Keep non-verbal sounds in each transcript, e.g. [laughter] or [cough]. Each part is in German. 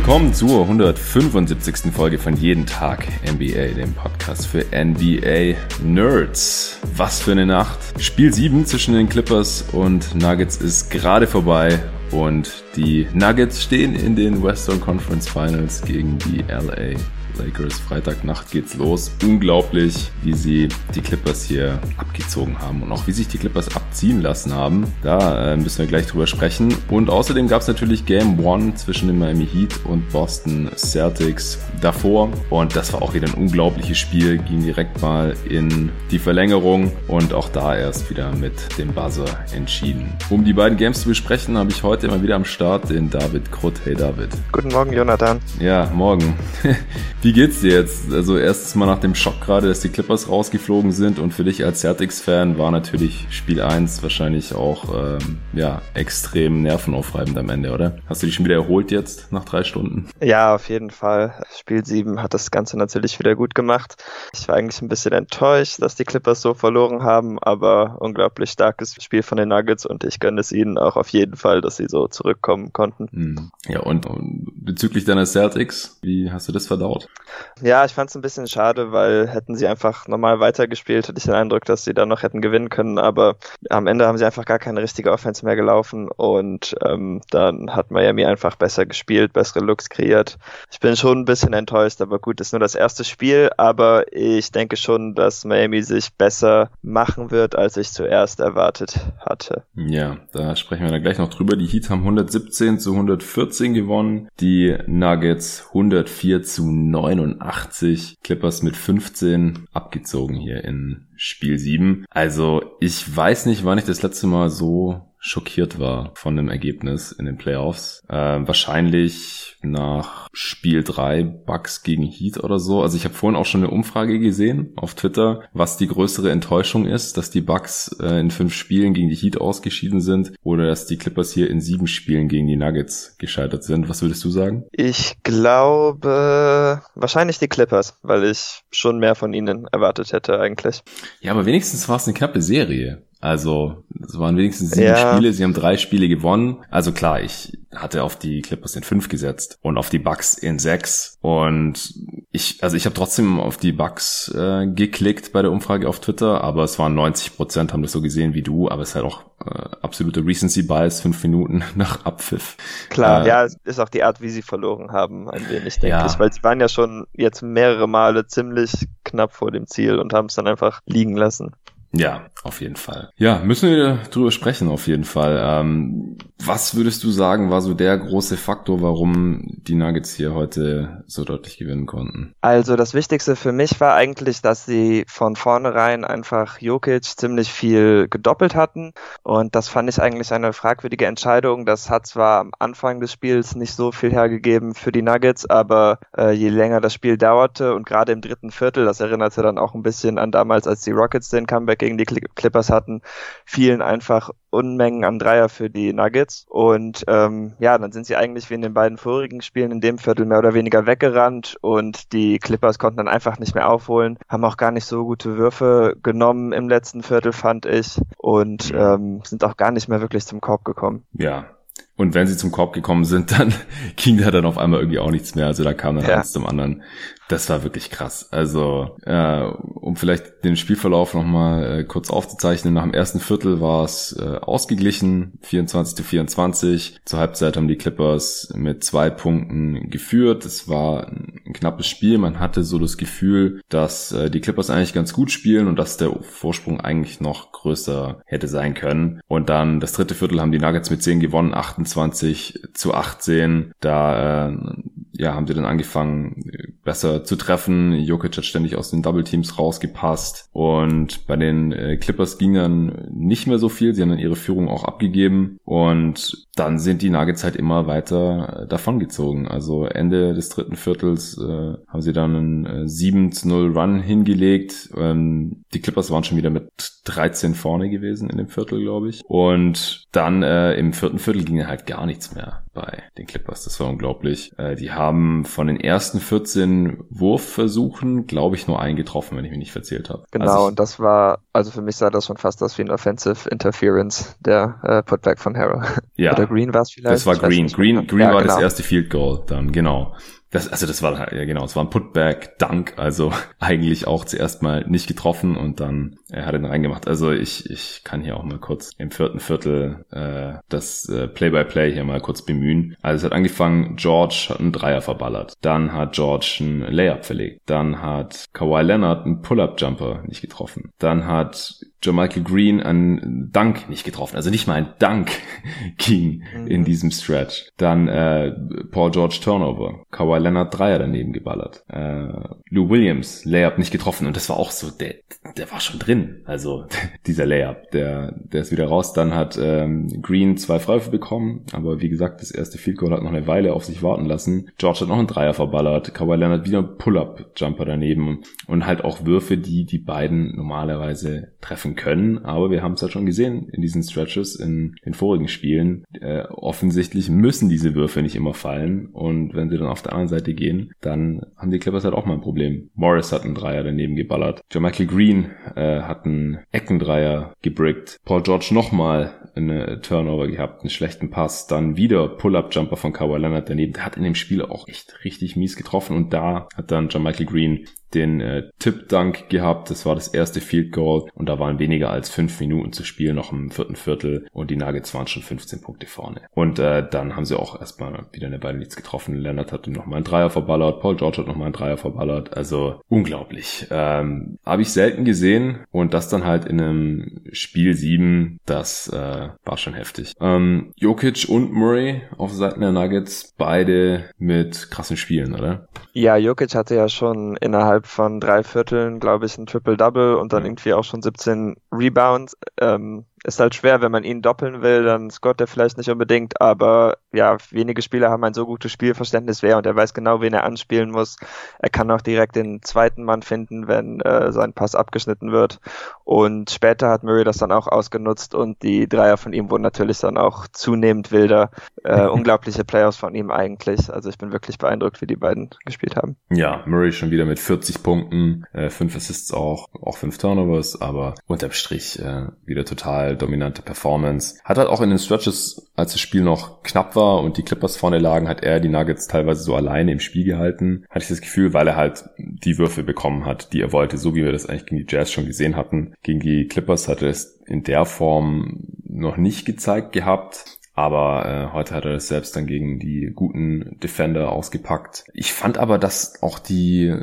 Willkommen zur 175. Folge von Jeden Tag NBA, dem Podcast für NBA Nerds. Was für eine Nacht. Spiel 7 zwischen den Clippers und Nuggets ist gerade vorbei und die Nuggets stehen in den Western Conference Finals gegen die LA Lakers. Freitagnacht geht's los. Unglaublich, wie sie die Clippers hier abgezogen haben und auch wie sich die Clippers abziehen lassen haben. Da äh, müssen wir gleich drüber sprechen. Und außerdem gab's natürlich Game One zwischen den Miami Heat und Boston Celtics davor. Und das war auch wieder ein unglaubliches Spiel. Ging direkt mal in die Verlängerung und auch da erst wieder mit dem Buzzer entschieden. Um die beiden Games zu besprechen, habe ich heute immer wieder am Start den David Krutt. Hey David. Guten Morgen, Jonathan. Ja, morgen. [laughs] Wie geht's dir jetzt? Also erstes Mal nach dem Schock gerade, dass die Clippers rausgeflogen sind und für dich als Celtics-Fan war natürlich Spiel 1 wahrscheinlich auch ähm, ja, extrem nervenaufreibend am Ende, oder? Hast du dich schon wieder erholt jetzt nach drei Stunden? Ja, auf jeden Fall. Spiel 7 hat das Ganze natürlich wieder gut gemacht. Ich war eigentlich ein bisschen enttäuscht, dass die Clippers so verloren haben, aber unglaublich starkes Spiel von den Nuggets und ich gönne es ihnen auch auf jeden Fall, dass sie so zurückkommen konnten. Hm. Ja, und, und bezüglich deiner Celtics, wie hast du das verdaut? Ja, ich fand es ein bisschen schade, weil hätten sie einfach normal weitergespielt, hatte ich den Eindruck, dass sie dann noch hätten gewinnen können. Aber am Ende haben sie einfach gar keine richtige Offense mehr gelaufen und ähm, dann hat Miami einfach besser gespielt, bessere Looks kreiert. Ich bin schon ein bisschen enttäuscht, aber gut, ist nur das erste Spiel. Aber ich denke schon, dass Miami sich besser machen wird, als ich zuerst erwartet hatte. Ja, da sprechen wir dann gleich noch drüber. Die Heat haben 117 zu 114 gewonnen, die Nuggets 104 zu 9. 89, Clippers mit 15 abgezogen hier in Spiel 7. Also ich weiß nicht, wann ich das letzte Mal so schockiert war von dem Ergebnis in den Playoffs. Äh, wahrscheinlich nach Spiel 3 Bucks gegen Heat oder so. Also ich habe vorhin auch schon eine Umfrage gesehen auf Twitter, was die größere Enttäuschung ist, dass die Bucks äh, in fünf Spielen gegen die Heat ausgeschieden sind oder dass die Clippers hier in sieben Spielen gegen die Nuggets gescheitert sind. Was würdest du sagen? Ich glaube wahrscheinlich die Clippers, weil ich schon mehr von ihnen erwartet hätte eigentlich. Ja, aber wenigstens war es eine knappe Serie. Also, es waren wenigstens sieben ja. Spiele, sie haben drei Spiele gewonnen. Also klar, ich hatte auf die Clippers in fünf gesetzt und auf die Bucks in sechs. Und ich, also ich habe trotzdem auf die Bucks äh, geklickt bei der Umfrage auf Twitter, aber es waren 90 Prozent, haben das so gesehen wie du, aber es ist halt auch äh, absolute Recency Bias, fünf Minuten [laughs] nach Abpfiff. Klar, äh, ja, ist auch die Art, wie sie verloren haben, ein wenig, denke ja. ich, weil sie waren ja schon jetzt mehrere Male ziemlich knapp vor dem Ziel und haben es dann einfach liegen lassen. Ja, auf jeden Fall. Ja, müssen wir drüber sprechen, auf jeden Fall. Ähm, was würdest du sagen, war so der große Faktor, warum die Nuggets hier heute so deutlich gewinnen konnten? Also das Wichtigste für mich war eigentlich, dass sie von vornherein einfach Jokic ziemlich viel gedoppelt hatten. Und das fand ich eigentlich eine fragwürdige Entscheidung. Das hat zwar am Anfang des Spiels nicht so viel hergegeben für die Nuggets, aber äh, je länger das Spiel dauerte und gerade im dritten Viertel, das erinnerte dann auch ein bisschen an damals, als die Rockets den Comeback gegen die Clippers hatten, fielen einfach Unmengen an Dreier für die Nuggets. Und ähm, ja, dann sind sie eigentlich wie in den beiden vorigen Spielen in dem Viertel mehr oder weniger weggerannt und die Clippers konnten dann einfach nicht mehr aufholen, haben auch gar nicht so gute Würfe genommen im letzten Viertel, fand ich, und ähm, sind auch gar nicht mehr wirklich zum Korb gekommen. Ja, und wenn sie zum Korb gekommen sind, [laughs] dann ging da dann auf einmal irgendwie auch nichts mehr. Also da kam dann ja. eins zum anderen. Das war wirklich krass. Also, äh, um vielleicht den Spielverlauf nochmal äh, kurz aufzuzeichnen, nach dem ersten Viertel war es äh, ausgeglichen, 24 zu 24. Zur Halbzeit haben die Clippers mit zwei Punkten geführt. Es war ein knappes Spiel. Man hatte so das Gefühl, dass äh, die Clippers eigentlich ganz gut spielen und dass der Vorsprung eigentlich noch größer hätte sein können. Und dann das dritte Viertel haben die Nuggets mit 10 gewonnen, 28 zu 18. Da äh, ja, haben sie dann angefangen, besser zu treffen. Jokic hat ständig aus den Double Teams rausgepasst. Und bei den äh, Clippers ging dann nicht mehr so viel. Sie haben dann ihre Führung auch abgegeben. Und dann sind die Nuggets halt immer weiter äh, davongezogen. Also Ende des dritten Viertels äh, haben sie dann einen äh, 7 zu 0 Run hingelegt. Ähm, die Clippers waren schon wieder mit 13 vorne gewesen in dem Viertel, glaube ich. Und dann äh, im vierten Viertel ging halt gar nichts mehr bei den Clippers. Das war unglaublich. Äh, die haben von den ersten 14 Wurfversuchen, glaube ich, nur einen getroffen, wenn ich mich nicht verzählt habe. Genau, Genau, also und das war, also für mich sah das schon fast aus wie ein Offensive Interference, der äh, Putback von Harrow. Ja. [laughs] Green war es vielleicht? Das war Green. Green, Green ja, war genau. das erste Field Goal dann, genau. Das, also das war ja genau, es war ein Putback, Dunk, also [laughs] eigentlich auch zuerst mal nicht getroffen und dann er hat ihn reingemacht. Also ich, ich kann hier auch mal kurz im vierten Viertel äh, das äh, Play-by-Play -play hier mal kurz bemühen. Also es hat angefangen, George hat einen Dreier verballert. Dann hat George einen Layup verlegt. Dann hat Kawhi Leonard einen Pull-Up-Jumper nicht getroffen. Dann hat Joe Michael Green einen Dunk nicht getroffen. Also nicht mal ein Dunk [laughs] ging mhm. in diesem Stretch. Dann äh, Paul George Turnover. Kawhi Leonard Dreier daneben geballert. Äh, Lou Williams Layup nicht getroffen. Und das war auch so, der, der war schon drin. Also [laughs] dieser Layup, der, der ist wieder raus. Dann hat ähm, Green zwei Freiwürfe bekommen. Aber wie gesagt, das erste Field Goal hat noch eine Weile auf sich warten lassen. George hat noch einen Dreier verballert. Kawhi Leonard wieder einen Pull-Up-Jumper daneben. Und halt auch Würfe, die die beiden normalerweise treffen treffen können, aber wir haben es ja schon gesehen in diesen Stretches in den vorigen Spielen. Äh, offensichtlich müssen diese Würfe nicht immer fallen und wenn sie dann auf der anderen Seite gehen, dann haben die Clippers halt auch mal ein Problem. Morris hat einen Dreier daneben geballert. Michael Green äh, hat einen Eckendreier gebrickt. Paul George nochmal eine Turnover gehabt, einen schlechten Pass, dann wieder Pull-Up-Jumper von Kawhi Leonard daneben. Der hat in dem Spiel auch echt richtig mies getroffen und da hat dann Michael Green den äh, Tip-Dunk gehabt. Das war das erste Field Goal und da waren weniger als fünf Minuten zu spielen, noch im vierten Viertel und die Nuggets waren schon 15 Punkte vorne. Und äh, dann haben sie auch erstmal wieder eine Beine nichts getroffen. Leonard hat nochmal einen Dreier verballert, Paul George hat nochmal einen Dreier verballert. Also unglaublich. Ähm, Habe ich selten gesehen und das dann halt in einem Spiel 7, das äh, war schon heftig. Ähm, Jokic und Murray auf Seiten der Nuggets, beide mit krassen Spielen, oder? Ja, Jokic hatte ja schon innerhalb innerhalb von drei Vierteln, glaube ich, ein Triple-Double und dann irgendwie auch schon 17 Rebounds. Ähm, ist halt schwer, wenn man ihn doppeln will, dann scoret er vielleicht nicht unbedingt, aber ja, wenige Spieler haben ein so gutes Spielverständnis wer und er weiß genau, wen er anspielen muss. Er kann auch direkt den zweiten Mann finden, wenn äh, sein Pass abgeschnitten wird. Und später hat Murray das dann auch ausgenutzt und die Dreier von ihm wurden natürlich dann auch zunehmend wilder. Äh, [laughs] unglaubliche Playoffs von ihm eigentlich. Also ich bin wirklich beeindruckt, wie die beiden gespielt haben. Ja, Murray schon wieder mit 40 Punkten, äh, fünf Assists auch, auch fünf Turnovers, aber unterm Strich äh, wieder total dominante Performance. Hat halt auch in den Stretches, als das Spiel noch knapp war und die Clippers vorne lagen, hat er die Nuggets teilweise so alleine im Spiel gehalten. Hatte ich das Gefühl, weil er halt die Würfe bekommen hat, die er wollte, so wie wir das eigentlich gegen die Jazz schon gesehen hatten. Gegen die Clippers hatte es in der Form noch nicht gezeigt gehabt. Aber äh, heute hat er das selbst dann gegen die guten Defender ausgepackt. Ich fand aber, dass auch die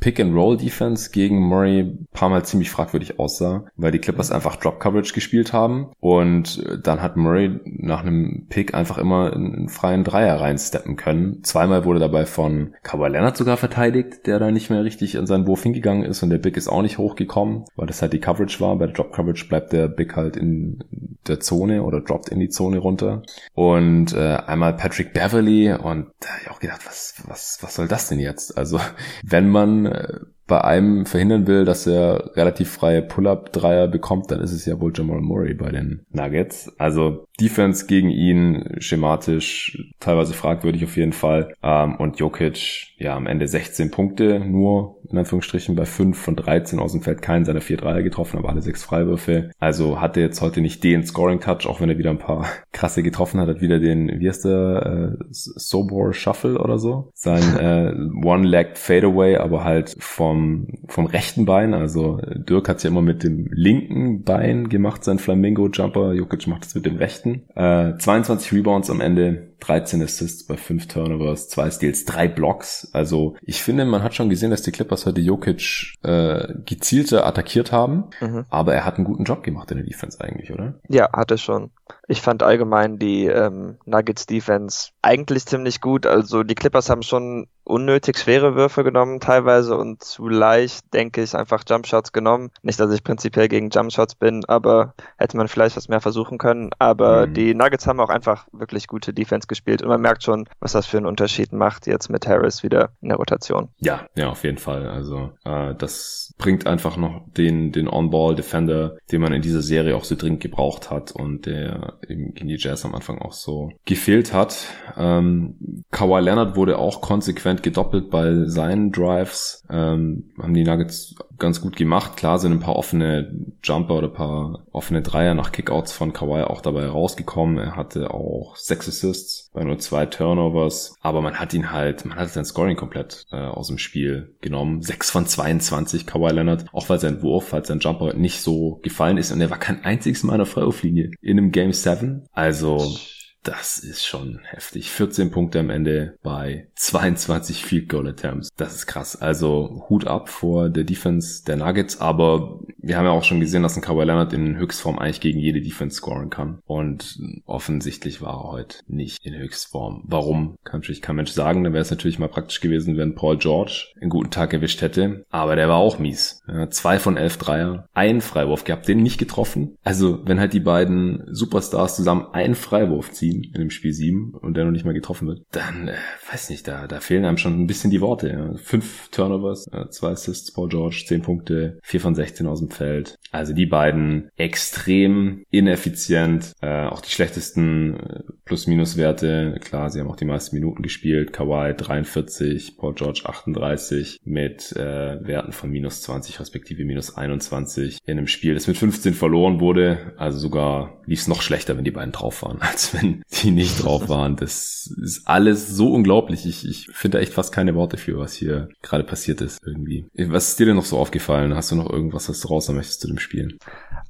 Pick-and-Roll-Defense gegen Murray paar Mal ziemlich fragwürdig aussah, weil die Clippers einfach Drop-Coverage gespielt haben und dann hat Murray nach einem Pick einfach immer einen freien Dreier reinsteppen können. Zweimal wurde dabei von Kawhi Leonard sogar verteidigt, der da nicht mehr richtig an seinen Wurf hingegangen ist und der Big ist auch nicht hochgekommen, weil das halt die Coverage war. Bei der Drop-Coverage bleibt der Big halt in der Zone oder droppt in die Zone runter. Und äh, einmal Patrick Beverly und da habe ich auch gedacht, was, was, was soll das denn jetzt? Also [laughs] wenn man äh, bei einem verhindern will, dass er relativ freie Pull-Up-Dreier bekommt, dann ist es ja wohl Jamal Murray bei den Nuggets. Also Defense gegen ihn schematisch teilweise fragwürdig auf jeden Fall. Ähm, und Jokic, ja, am Ende 16 Punkte nur, in Anführungsstrichen, bei 5 von 13 aus dem Feld keinen seiner vier Dreier getroffen, aber alle sechs Freiwürfe. Also hatte jetzt heute nicht den Scoring-Touch, auch wenn er wieder ein paar [laughs] krasse getroffen hat, hat wieder den, wie heißt der, äh, Sobor Shuffle oder so. Sein [laughs] äh, One-Legged Fadeaway, aber halt vom, vom rechten Bein. Also Dirk hat ja immer mit dem linken Bein gemacht, sein Flamingo-Jumper. Jokic macht es mit dem rechten. Äh, 22 Rebounds am Ende, 13 Assists bei 5 Turnovers, 2 Steals, 3 Blocks. Also ich finde, man hat schon gesehen, dass die Clippers heute Jokic äh, gezielter attackiert haben, mhm. aber er hat einen guten Job gemacht in der Defense eigentlich, oder? Ja, hat er schon. Ich fand allgemein die ähm, Nuggets Defense eigentlich ziemlich gut. Also die Clippers haben schon unnötig schwere Würfe genommen teilweise und zu leicht, denke ich, einfach Jumpshots genommen. Nicht, dass ich prinzipiell gegen Jumpshots bin, aber hätte man vielleicht was mehr versuchen können. Aber mhm. die Nuggets haben auch einfach wirklich gute Defense gespielt und man merkt schon, was das für einen Unterschied macht jetzt mit Harris wieder in der Rotation. Ja, ja, auf jeden Fall. Also äh, das bringt einfach noch den, den On-Ball-Defender, den man in dieser Serie auch so dringend gebraucht hat und der gegen die Jazz am Anfang auch so gefehlt hat. Ähm, Kawhi Leonard wurde auch konsequent gedoppelt bei seinen Drives. Ähm, haben die Nuggets ganz gut gemacht. Klar sind ein paar offene Jumper oder ein paar offene Dreier nach Kickouts von Kawhi auch dabei rausgekommen. Er hatte auch sechs Assists bei nur zwei Turnovers. Aber man hat ihn halt, man hat sein Scoring komplett äh, aus dem Spiel genommen. Sechs von 22 Kawhi Leonard. Auch weil sein Wurf, weil sein Jumper nicht so gefallen ist. Und er war kein einziges Mal in der Freiwurflinie in einem Game 7. Also das ist schon heftig. 14 Punkte am Ende bei 22 Field Goal Attempts. Das ist krass. Also Hut ab vor der Defense der Nuggets, aber wir haben ja auch schon gesehen, dass ein Kawhi Leonard in Höchstform eigentlich gegen jede Defense scoren kann. Und offensichtlich war er heute nicht in Höchstform. Warum? Kann natürlich kein Mensch sagen. Dann wäre es natürlich mal praktisch gewesen, wenn Paul George einen guten Tag erwischt hätte. Aber der war auch mies. Ja, zwei von elf Dreier, ein Freiwurf gehabt, den nicht getroffen. Also wenn halt die beiden Superstars zusammen einen Freiwurf ziehen, in dem Spiel 7 und der noch nicht mal getroffen wird, dann äh, weiß nicht, da, da fehlen einem schon ein bisschen die Worte. Ja. Fünf Turnovers, äh, zwei Assists, Paul George, zehn Punkte, vier von 16 aus dem Feld. Also die beiden extrem ineffizient, äh, auch die schlechtesten äh, Plus-Minus-Werte. Klar, sie haben auch die meisten Minuten gespielt. Kawhi 43, Paul George 38 mit äh, Werten von minus 20 respektive minus 21 in einem Spiel, das mit 15 verloren wurde. Also sogar lief es noch schlechter, wenn die beiden drauf waren, [laughs] als wenn die nicht drauf waren. Das ist alles so unglaublich. Ich, ich finde echt fast keine Worte für, was hier gerade passiert ist irgendwie. Was ist dir denn noch so aufgefallen? Hast du noch irgendwas, was du raus möchtest zu dem Spiel?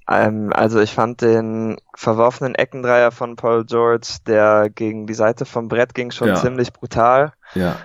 Ähm, also ich fand den verworfenen Eckendreier von Paul George, der gegen die Seite vom Brett ging, schon ja. ziemlich brutal. Ja,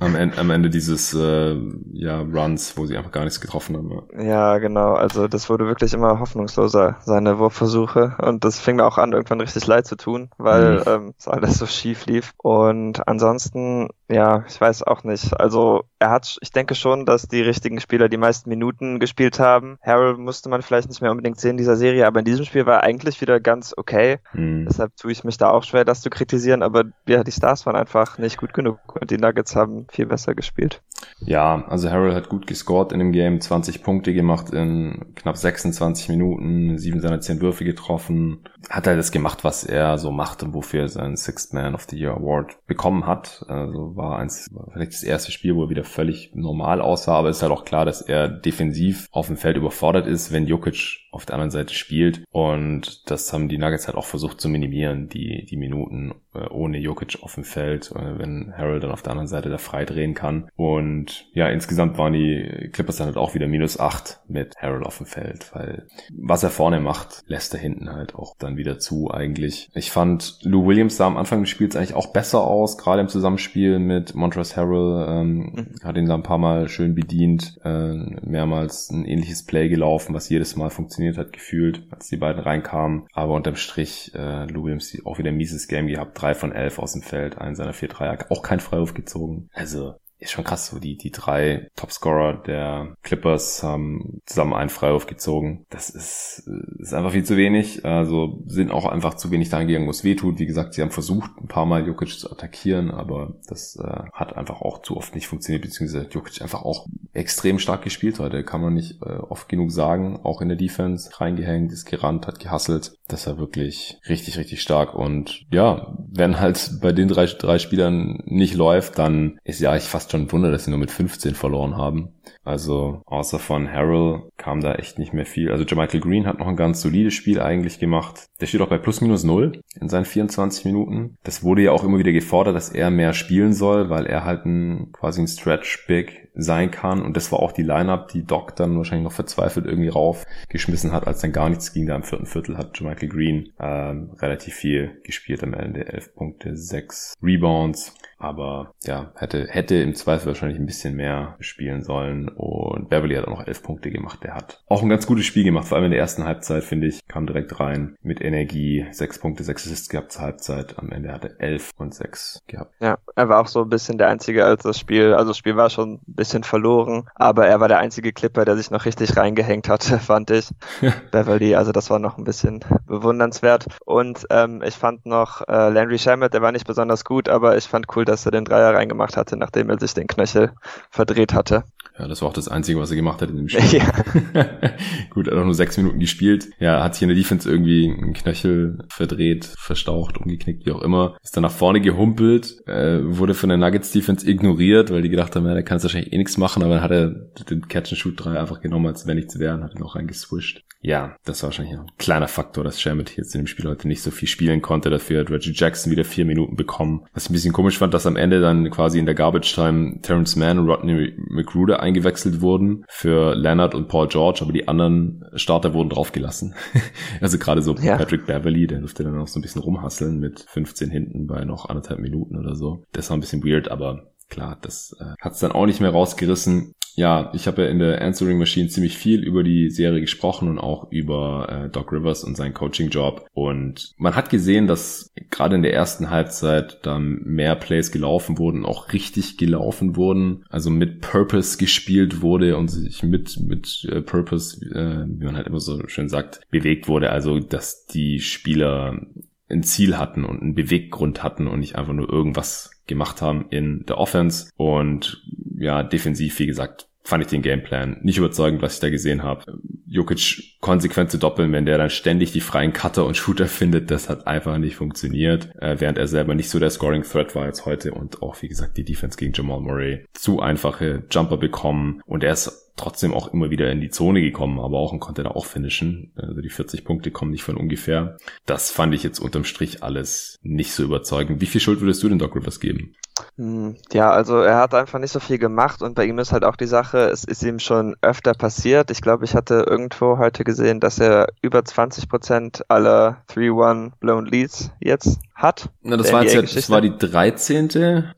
am Ende, am Ende dieses äh, ja, Runs, wo sie einfach gar nichts getroffen haben. Ja. ja, genau. Also das wurde wirklich immer hoffnungsloser, seine Wurfversuche. Und das fing mir auch an, irgendwann richtig leid zu tun, weil mhm. ähm, es alles so schief lief. Und ansonsten, ja, ich weiß auch nicht. Also er hat, ich denke schon, dass die richtigen Spieler die meisten Minuten gespielt haben. Harold musste man vielleicht nicht mehr unbedingt sehen in dieser Serie, aber in diesem Spiel war er eigentlich wieder ganz okay. Mhm. Deshalb tue ich mich da auch schwer, das zu kritisieren. Aber ja, die Stars waren einfach nicht gut genug und die Nuggets haben viel besser gespielt. Ja, also Harold hat gut gescored in dem Game, 20 Punkte gemacht in knapp 26 Minuten, sieben seiner zehn Würfe getroffen. Hat er das gemacht, was er so macht und wofür er seinen Sixth Man of the Year Award bekommen hat. Also war eins, vielleicht das erste Spiel, wo er wieder völlig normal aussah, aber es ist halt auch klar, dass er defensiv auf dem Feld überfordert ist, wenn Jokic auf der anderen Seite spielt. Und das haben die Nuggets halt auch versucht zu minimieren, die, die Minuten ohne Jokic auf dem Feld, äh, wenn Harold dann auf der anderen Seite da frei drehen kann. Und ja, insgesamt waren die Clippers dann halt auch wieder minus acht mit Harold auf dem Feld, weil was er vorne macht, lässt er hinten halt auch dann wieder zu eigentlich. Ich fand Lou Williams sah am Anfang des Spiels eigentlich auch besser aus, gerade im Zusammenspiel mit Montrezl Harrell, ähm, mhm. hat ihn da ein paar Mal schön bedient, äh, mehrmals ein ähnliches Play gelaufen, was jedes Mal funktioniert hat, gefühlt, als die beiden reinkamen. Aber unterm Strich äh, Lou Williams auch wieder ein mieses Game gehabt, drei von elf aus dem Feld, einen seiner vier Dreier, auch kein Freiwurf gezogen. Also ist schon krass, so die, die drei Topscorer der Clippers haben zusammen einen Freiwurf gezogen. Das ist, ist einfach viel zu wenig. Also sind auch einfach zu wenig dahin gegangen, wo es weh tut. Wie gesagt, sie haben versucht, ein paar Mal Jokic zu attackieren, aber das äh, hat einfach auch zu oft nicht funktioniert, beziehungsweise Jokic einfach auch extrem stark gespielt heute. Kann man nicht äh, oft genug sagen. Auch in der Defense reingehängt, ist gerannt, hat gehasselt. Das war wirklich richtig, richtig stark. Und ja, wenn halt bei den drei, drei Spielern nicht läuft, dann ist ja eigentlich fast schon ein Wunder, dass sie nur mit 15 verloren haben. Also außer von Harrell kam da echt nicht mehr viel. Also Jermichael Green hat noch ein ganz solides Spiel eigentlich gemacht. Der steht auch bei plus minus null in seinen 24 Minuten. Das wurde ja auch immer wieder gefordert, dass er mehr spielen soll, weil er halt ein quasi ein Stretch Big sein kann. Und das war auch die Lineup, die Doc dann wahrscheinlich noch verzweifelt irgendwie raufgeschmissen hat, als dann gar nichts ging. Da im vierten Viertel hat Jermichael Green ähm, relativ viel gespielt am Ende. 11 Punkte, 6 Rebounds. Aber ja, hätte, hätte im Zweifel wahrscheinlich ein bisschen mehr spielen sollen. Und Beverly hat auch noch elf Punkte gemacht. Der hat auch ein ganz gutes Spiel gemacht, vor allem in der ersten Halbzeit, finde ich. Kam direkt rein mit Energie. Sechs Punkte, sechs Assists gehabt zur Halbzeit. Am Ende hat er elf und sechs gehabt. Ja, er war auch so ein bisschen der Einzige, als das Spiel, also das Spiel war schon ein bisschen verloren, aber er war der einzige Clipper, der sich noch richtig reingehängt hatte, [laughs] fand ich. [laughs] Beverly, also das war noch ein bisschen bewundernswert. Und ähm, ich fand noch äh, Landry Shamet, der war nicht besonders gut, aber ich fand cool, dass er den Dreier reingemacht hatte, nachdem er sich den Knöchel verdreht hatte. Ja, das war auch das Einzige, was er gemacht hat in dem Spiel. [laughs] Ja. [laughs] Gut, er hat auch nur sechs Minuten gespielt. Ja, hat sich in der Defense irgendwie einen Knöchel verdreht, verstaucht, umgeknickt, wie auch immer. Ist dann nach vorne gehumpelt, äh, wurde von der Nuggets Defense ignoriert, weil die gedacht haben, ja, der kann jetzt wahrscheinlich eh nichts machen, aber dann hat er den Catch-and-Shoot-3 einfach genommen, als wenn nichts wäre und hat ihn auch reingeswischt. Ja, das war wahrscheinlich ein kleiner Faktor, dass Shamit jetzt in dem Spiel heute nicht so viel spielen konnte. Dafür hat Reggie Jackson wieder vier Minuten bekommen. Was ich ein bisschen komisch fand, dass am Ende dann quasi in der Garbage Time Terrence Mann und Rodney McGruder eingewechselt wurden für Leonard und Paul George, aber die anderen Starter wurden draufgelassen. [laughs] also gerade so ja. Patrick Beverly, der durfte dann noch so ein bisschen rumhasseln mit 15 hinten bei noch anderthalb Minuten oder so. Das war ein bisschen weird, aber klar, das äh, hat es dann auch nicht mehr rausgerissen ja, ich habe ja in der Answering Machine ziemlich viel über die Serie gesprochen und auch über äh, Doc Rivers und seinen Coaching-Job. Und man hat gesehen, dass gerade in der ersten Halbzeit dann mehr Plays gelaufen wurden, auch richtig gelaufen wurden, also mit Purpose gespielt wurde und sich mit, mit äh, Purpose, äh, wie man halt immer so schön sagt, bewegt wurde. Also, dass die Spieler ein Ziel hatten und einen Beweggrund hatten und nicht einfach nur irgendwas gemacht haben in der Offense. Und ja, defensiv, wie gesagt, fand ich den Gameplan nicht überzeugend, was ich da gesehen habe. Jokic konsequent zu doppeln, wenn der dann ständig die freien Cutter und Shooter [laughs] findet, das hat einfach nicht funktioniert, äh, während er selber nicht so der Scoring Threat war als heute und auch, wie gesagt, die Defense gegen Jamal Murray zu einfache Jumper bekommen und er ist trotzdem auch immer wieder in die Zone gekommen, aber auch und konnte da auch finishen. Also die 40 Punkte kommen nicht von ungefähr. Das fand ich jetzt unterm Strich alles nicht so überzeugend. Wie viel Schuld würdest du den Doc Rivers geben? Hm, ja, also er hat einfach nicht so viel gemacht und bei ihm ist halt auch die Sache, es ist ihm schon öfter passiert. Ich glaube, ich hatte irgendwo heute gesehen, dass er über 20 Prozent aller 3-1 Blown Leads jetzt hat. Na, das war jetzt ja, das war die 13.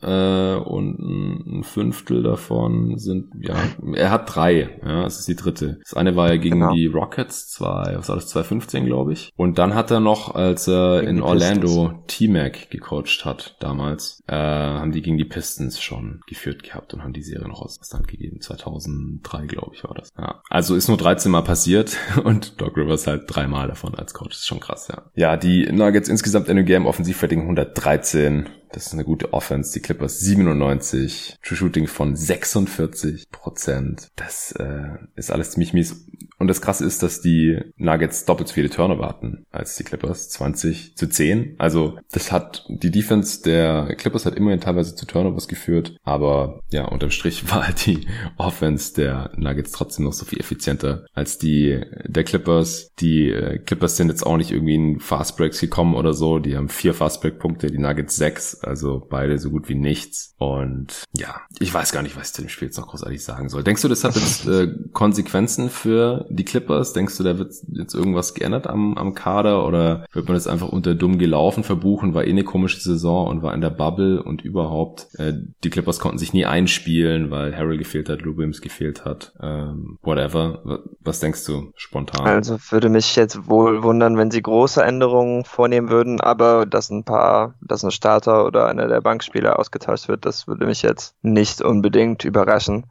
Äh, und ein Fünftel davon sind, ja, er hat drei, ja, das ist die dritte. Das eine war ja gegen genau. die Rockets, zwei, was war das, 2015, glaube ich. Und dann hat er noch, als er gegen in Orlando T-Mac gecoacht hat, damals, äh, haben die gegen die Pistons schon geführt gehabt und haben die Serie noch aus Stand gegeben. 2003, glaube ich, war das. Ja. Also ist nur 13 Mal passiert [laughs] und Doc Rivers halt dreimal davon als Coach. Das ist schon krass, ja. Ja, die Nuggets insgesamt in dem Game offensiv Rating 113 das ist eine gute Offense. Die Clippers 97. True Shooting von 46 Prozent. Das äh, ist alles ziemlich mies. Und das Krasse ist, dass die Nuggets doppelt so viele Turnover hatten als die Clippers. 20 zu 10. Also das hat die Defense der Clippers hat immerhin teilweise zu Turnovers geführt. Aber ja, unterm Strich [laughs] war die Offense der Nuggets trotzdem noch so viel effizienter als die der Clippers. Die äh, Clippers sind jetzt auch nicht irgendwie in Fastbreaks gekommen oder so. Die haben vier Fastbreak-Punkte, die Nuggets sechs also beide so gut wie nichts. Und ja, ich weiß gar nicht, was ich zu dem Spiel jetzt noch großartig sagen soll. Denkst du, das hat jetzt äh, Konsequenzen für die Clippers? Denkst du, da wird jetzt irgendwas geändert am, am Kader oder wird man das einfach unter dumm gelaufen verbuchen? War eh eine komische Saison und war in der Bubble und überhaupt äh, die Clippers konnten sich nie einspielen, weil Harry gefehlt hat, Lou Williams gefehlt hat, ähm, whatever. Was denkst du spontan? Also würde mich jetzt wohl wundern, wenn sie große Änderungen vornehmen würden, aber dass ein paar, dass ein Starter oder einer der Bankspieler ausgetauscht wird, das würde mich jetzt nicht unbedingt überraschen.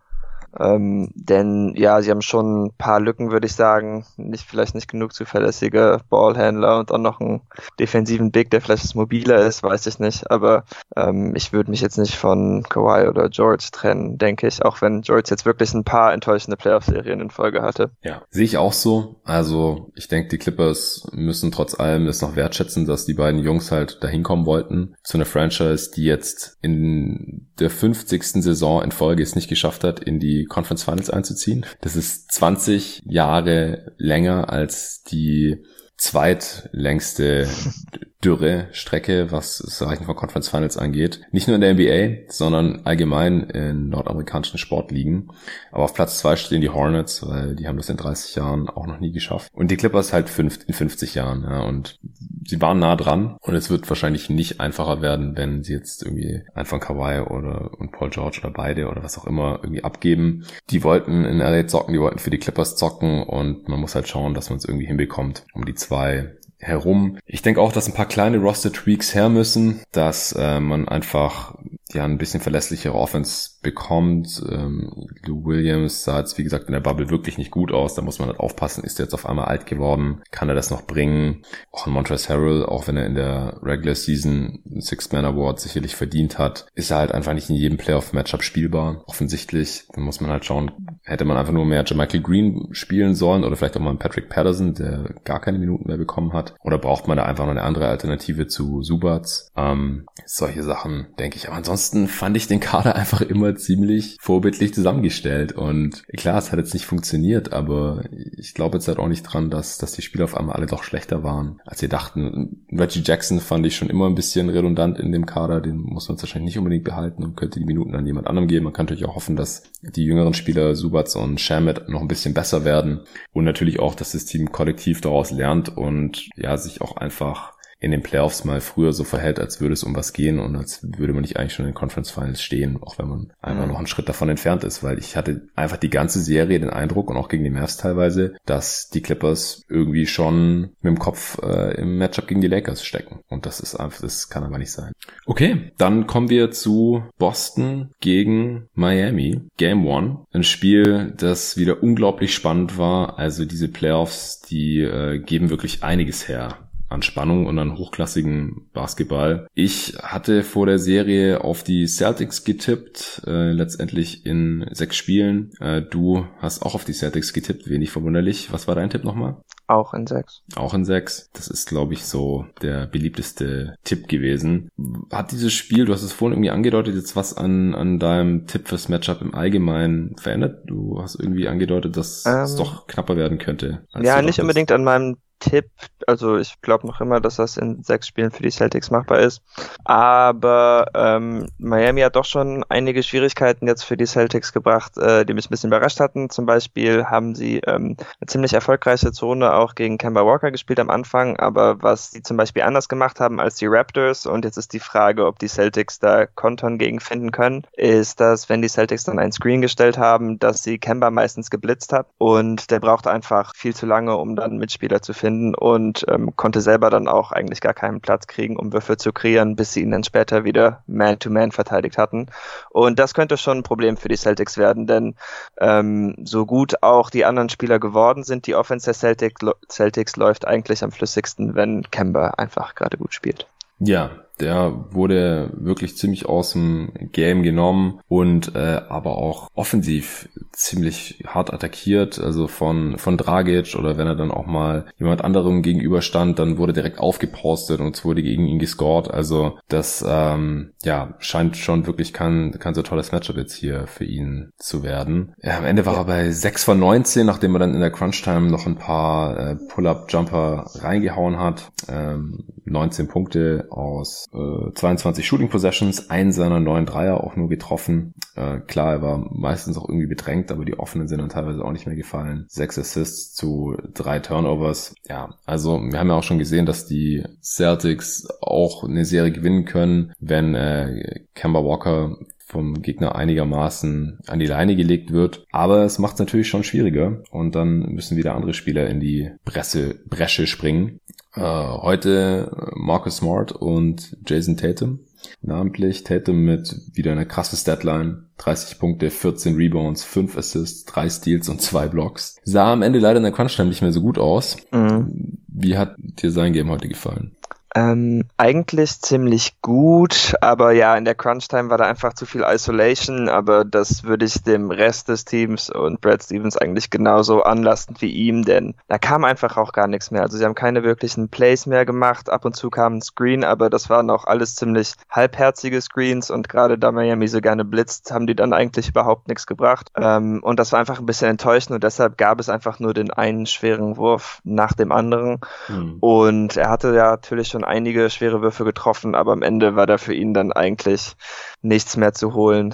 Ähm, denn ja, sie haben schon ein paar Lücken, würde ich sagen. Nicht, vielleicht nicht genug zuverlässige Ballhändler und auch noch einen defensiven Big, der vielleicht mobiler ist, weiß ich nicht. Aber ähm, ich würde mich jetzt nicht von Kawhi oder George trennen, denke ich, auch wenn George jetzt wirklich ein paar enttäuschende Playoff-Serien in Folge hatte. Ja, sehe ich auch so. Also ich denke, die Clippers müssen trotz allem es noch wertschätzen, dass die beiden Jungs halt dahin kommen wollten. Zu einer Franchise, die jetzt in der 50. Saison in Folge es nicht geschafft hat, in die Conference Finals einzuziehen. Das ist 20 Jahre länger als die zweitlängste [laughs] Dürre-Strecke, was das Erreichen von Conference Finals angeht. Nicht nur in der NBA, sondern allgemein in nordamerikanischen Sportligen. Aber auf Platz zwei stehen die Hornets, weil die haben das in 30 Jahren auch noch nie geschafft. Und die Clippers halt fünf, in 50 Jahren. Ja, und sie waren nah dran. Und es wird wahrscheinlich nicht einfacher werden, wenn sie jetzt irgendwie einfach Kawhi oder und Paul George oder beide oder was auch immer irgendwie abgeben. Die wollten in LA zocken, die wollten für die Clippers zocken und man muss halt schauen, dass man es irgendwie hinbekommt, um die zwei herum. Ich denke auch, dass ein paar kleine Roster-Tweaks her müssen, dass äh, man einfach ja ein bisschen verlässlichere Offense bekommt. Ähm, Lou Williams sah jetzt, wie gesagt, in der Bubble wirklich nicht gut aus. Da muss man halt aufpassen, ist er jetzt auf einmal alt geworden? Kann er das noch bringen? Auch ein Montrezl Harrell, auch wenn er in der Regular Season Six-Man Award sicherlich verdient hat, ist er halt einfach nicht in jedem Playoff-Matchup spielbar. Offensichtlich. Da muss man halt schauen, hätte man einfach nur mehr Michael Green spielen sollen oder vielleicht auch mal einen Patrick Patterson, der gar keine Minuten mehr bekommen hat. Oder braucht man da einfach noch eine andere Alternative zu Subats? Ähm, solche Sachen, denke ich. Aber ansonsten fand ich den Kader einfach immer ziemlich vorbildlich zusammengestellt. Und klar, es hat jetzt nicht funktioniert, aber ich glaube jetzt halt auch nicht dran, dass, dass die Spieler auf einmal alle doch schlechter waren, als sie dachten. Reggie Jackson fand ich schon immer ein bisschen redundant in dem Kader. Den muss man wahrscheinlich nicht unbedingt behalten und könnte die Minuten an jemand anderem geben. Man kann natürlich auch hoffen, dass die jüngeren Spieler Subats und Shamet noch ein bisschen besser werden. Und natürlich auch, dass das Team kollektiv daraus lernt und ja, sich auch einfach in den Playoffs mal früher so verhält, als würde es um was gehen und als würde man nicht eigentlich schon in den Conference Finals stehen, auch wenn man einfach noch einen Schritt davon entfernt ist, weil ich hatte einfach die ganze Serie den Eindruck und auch gegen die Mavs teilweise, dass die Clippers irgendwie schon mit dem Kopf äh, im Matchup gegen die Lakers stecken. Und das ist einfach, das kann aber nicht sein. Okay, dann kommen wir zu Boston gegen Miami, Game One, ein Spiel, das wieder unglaublich spannend war, also diese Playoffs, die äh, geben wirklich einiges her an Spannung und an hochklassigen Basketball. Ich hatte vor der Serie auf die Celtics getippt, äh, letztendlich in sechs Spielen. Äh, du hast auch auf die Celtics getippt, wenig verwunderlich. Was war dein Tipp nochmal? Auch in sechs. Auch in sechs. Das ist, glaube ich, so der beliebteste Tipp gewesen. Hat dieses Spiel, du hast es vorhin irgendwie angedeutet, jetzt was an, an deinem Tipp fürs Matchup im Allgemeinen verändert? Du hast irgendwie angedeutet, dass ähm, es doch knapper werden könnte. Ja, nicht unbedingt an meinem Tipp. Also ich glaube noch immer, dass das in sechs Spielen für die Celtics machbar ist. Aber ähm, Miami hat doch schon einige Schwierigkeiten jetzt für die Celtics gebracht, äh, die mich ein bisschen überrascht hatten. Zum Beispiel haben sie ähm, eine ziemlich erfolgreiche Zone auch gegen Kemba Walker gespielt am Anfang. Aber was sie zum Beispiel anders gemacht haben als die Raptors, und jetzt ist die Frage, ob die Celtics da Kontern gegen finden können, ist, dass wenn die Celtics dann ein Screen gestellt haben, dass sie Kemba meistens geblitzt hat. Und der braucht einfach viel zu lange, um dann Mitspieler zu finden finden und ähm, konnte selber dann auch eigentlich gar keinen Platz kriegen, um Würfe zu kreieren, bis sie ihn dann später wieder Man-to-Man -Man verteidigt hatten. Und das könnte schon ein Problem für die Celtics werden, denn ähm, so gut auch die anderen Spieler geworden sind, die Offense der Celtics, Celtics läuft eigentlich am flüssigsten, wenn Kemba einfach gerade gut spielt. Ja, der wurde wirklich ziemlich aus dem Game genommen und äh, aber auch offensiv ziemlich hart attackiert, also von von Dragic oder wenn er dann auch mal jemand anderem gegenüberstand, dann wurde direkt aufgepostet und es wurde gegen ihn gescored. Also das ähm, ja scheint schon wirklich kein kein so tolles Matchup jetzt hier für ihn zu werden. Ja, am Ende war er bei 6 von 19, nachdem er dann in der Crunch Time noch ein paar äh, Pull-up Jumper reingehauen hat. Ähm, 19 Punkte aus äh, 22 Shooting Possessions, einen seiner neun Dreier auch nur getroffen. Äh, klar, er war meistens auch irgendwie bedrängt, aber die offenen sind dann teilweise auch nicht mehr gefallen. Sechs Assists zu drei Turnovers. Ja, also wir haben ja auch schon gesehen, dass die Celtics auch eine Serie gewinnen können, wenn äh, Kemba Walker vom Gegner einigermaßen an die Leine gelegt wird. Aber es macht es natürlich schon schwieriger und dann müssen wieder andere Spieler in die Presse, Bresche springen. Äh, heute Marcus Smart und Jason Tatum. Namentlich Tatum mit wieder einer krasse Statline. 30 Punkte, 14 Rebounds, 5 Assists, 3 Steals und 2 Blocks. Sah am Ende leider in der Crunch-Time nicht mehr so gut aus. Mhm. Wie hat dir sein Game heute gefallen? Ähm, eigentlich ziemlich gut, aber ja, in der Crunch-Time war da einfach zu viel Isolation, aber das würde ich dem Rest des Teams und Brad Stevens eigentlich genauso anlasten wie ihm, denn da kam einfach auch gar nichts mehr. Also sie haben keine wirklichen Plays mehr gemacht, ab und zu kam ein Screen, aber das waren auch alles ziemlich halbherzige Screens und gerade da Miami so gerne blitzt, haben die dann eigentlich überhaupt nichts gebracht. Ähm, und das war einfach ein bisschen enttäuschend und deshalb gab es einfach nur den einen schweren Wurf nach dem anderen. Mhm. Und er hatte ja natürlich schon schon einige schwere Würfe getroffen, aber am Ende war da für ihn dann eigentlich nichts mehr zu holen.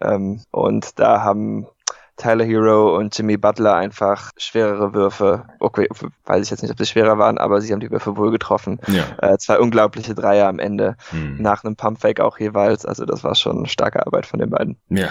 Ähm, und da haben Tyler Hero und Jimmy Butler einfach schwerere Würfe. Okay, weiß ich jetzt nicht, ob sie schwerer waren, aber sie haben die Würfe wohl getroffen. Ja. Äh, zwei unglaubliche Dreier am Ende. Hm. Nach einem Pumpfake auch jeweils. Also das war schon starke Arbeit von den beiden. Ja.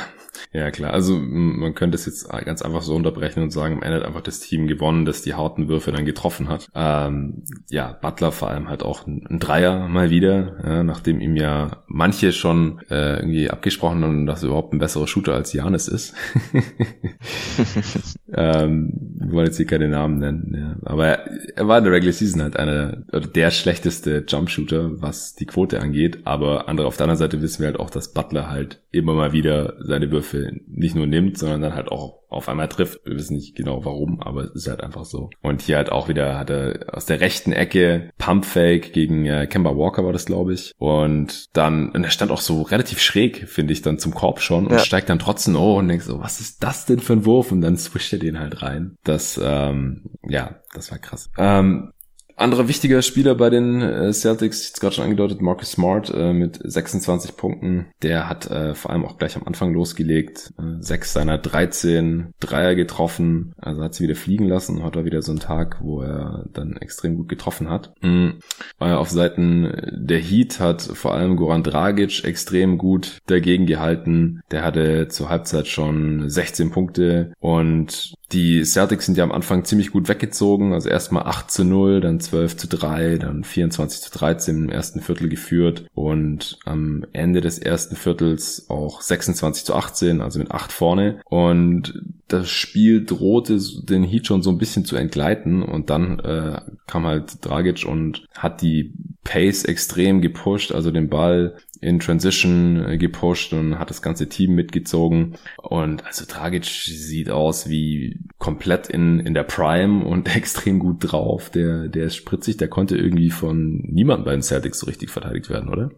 Ja, klar. Also man könnte es jetzt ganz einfach so unterbrechen und sagen, am Ende hat einfach das Team gewonnen, das die harten Würfe dann getroffen hat. Ähm, ja, Butler vor allem halt auch ein, Dreier mal wieder, ja, nachdem ihm ja manche schon äh, irgendwie abgesprochen haben, dass er überhaupt ein besserer Shooter als Janis ist. [laughs] [laughs] ähm, wir wollen jetzt hier keine Namen nennen, ja. aber er, war in der Regular Season halt einer oder der schlechteste Jumpshooter, was die Quote angeht. Aber andere auf der anderen Seite wissen wir halt auch, dass Butler halt immer mal wieder seine Würfe nicht nur nimmt, sondern dann halt auch auf einmal trifft. Wir wissen nicht genau warum, aber es ist halt einfach so. Und hier halt auch wieder hat er aus der rechten Ecke Pumpfake gegen äh, Kemba Walker war das, glaube ich. Und dann, und er stand auch so relativ schräg, finde ich, dann zum Korb schon und ja. steigt dann trotzdem oh und denkt so, was ist das denn für ein Wurf? Und dann swischt er den halt rein. Das, ähm, ja, das war krass. Ähm, anderer wichtiger Spieler bei den äh, Celtics, jetzt gerade schon angedeutet, Marcus Smart äh, mit 26 Punkten. Der hat äh, vor allem auch gleich am Anfang losgelegt. Äh, sechs seiner 13 Dreier getroffen. Also hat sie wieder fliegen lassen. Hat er wieder so einen Tag, wo er dann extrem gut getroffen hat. Mhm. auf Seiten der Heat hat vor allem Goran Dragic extrem gut dagegen gehalten. Der hatte zur Halbzeit schon 16 Punkte und die Celtics sind ja am Anfang ziemlich gut weggezogen. Also erstmal 8 zu 0, dann 12 zu 3, dann 24 zu 13 im ersten Viertel geführt und am Ende des ersten Viertels auch 26 zu 18, also mit 8 vorne. Und das Spiel drohte den Heat schon so ein bisschen zu entgleiten und dann äh, kam halt Dragic und hat die Pace extrem gepusht, also den Ball in Transition äh, gepusht und hat das ganze Team mitgezogen. Und also Dragic sieht aus wie komplett in, in der Prime und [laughs] extrem gut drauf. Der, der ist spritzig, der konnte irgendwie von niemandem bei den Celtics so richtig verteidigt werden, oder?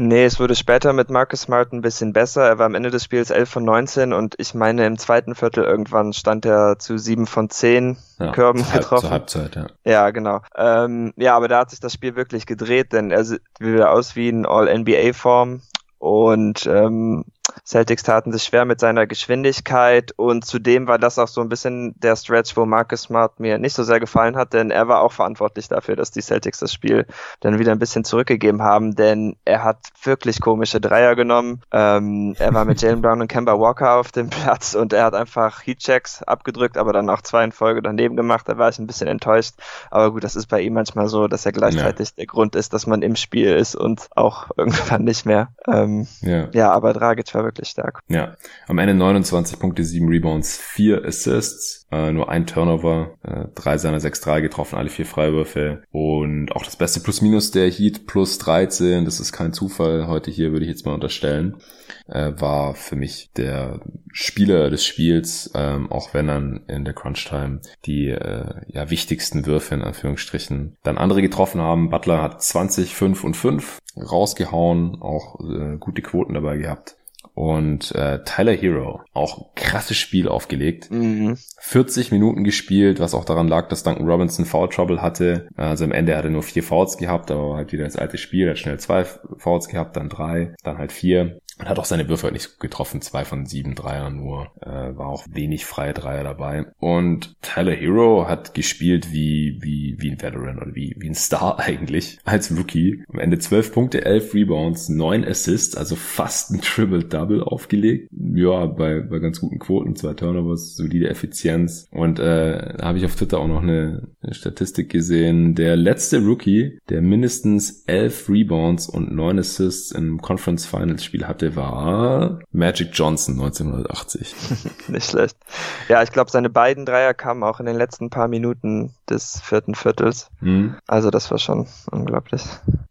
Nee, es wurde später mit Marcus Smart ein bisschen besser. Er war am Ende des Spiels 11 von 19 und ich meine im zweiten Viertel irgendwann stand er zu 7 von 10 ja, Körben zur getroffen. Zur Halbzeit, ja. Ja, genau. Ähm, ja, aber da hat sich das Spiel wirklich gedreht, denn er sieht wieder aus wie ein All-NBA-Form und ähm, Celtics taten sich schwer mit seiner Geschwindigkeit und zudem war das auch so ein bisschen der Stretch, wo Marcus Smart mir nicht so sehr gefallen hat, denn er war auch verantwortlich dafür, dass die Celtics das Spiel dann wieder ein bisschen zurückgegeben haben, denn er hat wirklich komische Dreier genommen. Ähm, er war mit Jalen Brown und Kemba Walker auf dem [laughs] Platz und er hat einfach Heatchecks abgedrückt, aber dann auch zwei in Folge daneben gemacht. Da war ich ein bisschen enttäuscht. Aber gut, das ist bei ihm manchmal so, dass er gleichzeitig ja. der Grund ist, dass man im Spiel ist und auch [laughs] irgendwann nicht mehr. Ähm, ja. ja, aber Dragic war wirklich stark. Ja, am Ende 29 Punkte, 7 Rebounds, 4 Assists, äh, nur ein Turnover, äh, drei seiner 6-3 getroffen, alle vier Freiwürfe und auch das beste Plus-Minus der Heat, plus 13, das ist kein Zufall heute hier, würde ich jetzt mal unterstellen, äh, war für mich der Spieler des Spiels, ähm, auch wenn dann in der Crunch-Time die äh, ja, wichtigsten Würfe in Anführungsstrichen dann andere getroffen haben. Butler hat 20, 5 und 5 rausgehauen, auch äh, gute Quoten dabei gehabt. Und äh, Tyler Hero, auch krasses Spiel aufgelegt. Mhm. 40 Minuten gespielt, was auch daran lag, dass Duncan Robinson Foul Trouble hatte. Also am Ende hat er nur vier Fouls gehabt, aber halt wieder das alte Spiel. Er hat schnell zwei Fouls gehabt, dann drei, dann halt vier. Und hat auch seine Würfe halt nicht getroffen. Zwei von sieben Dreier nur. Äh, war auch wenig freie Dreier dabei. Und Tyler Hero hat gespielt wie, wie, wie ein Veteran oder wie, wie ein Star [laughs] eigentlich. Als Rookie. Am Ende zwölf Punkte, elf Rebounds, neun Assists, also fast ein Triple-Double aufgelegt. Ja, bei, bei ganz guten Quoten, zwei Turnovers, solide Effizienz. Und äh, da habe ich auf Twitter auch noch eine, eine Statistik gesehen. Der letzte Rookie, der mindestens elf Rebounds und neun Assists im Conference Finals Spiel hatte, war Magic Johnson 1980. [laughs] Nicht schlecht. Ja, ich glaube, seine beiden Dreier kamen auch in den letzten paar Minuten des vierten Viertels. Mhm. Also das war schon unglaublich.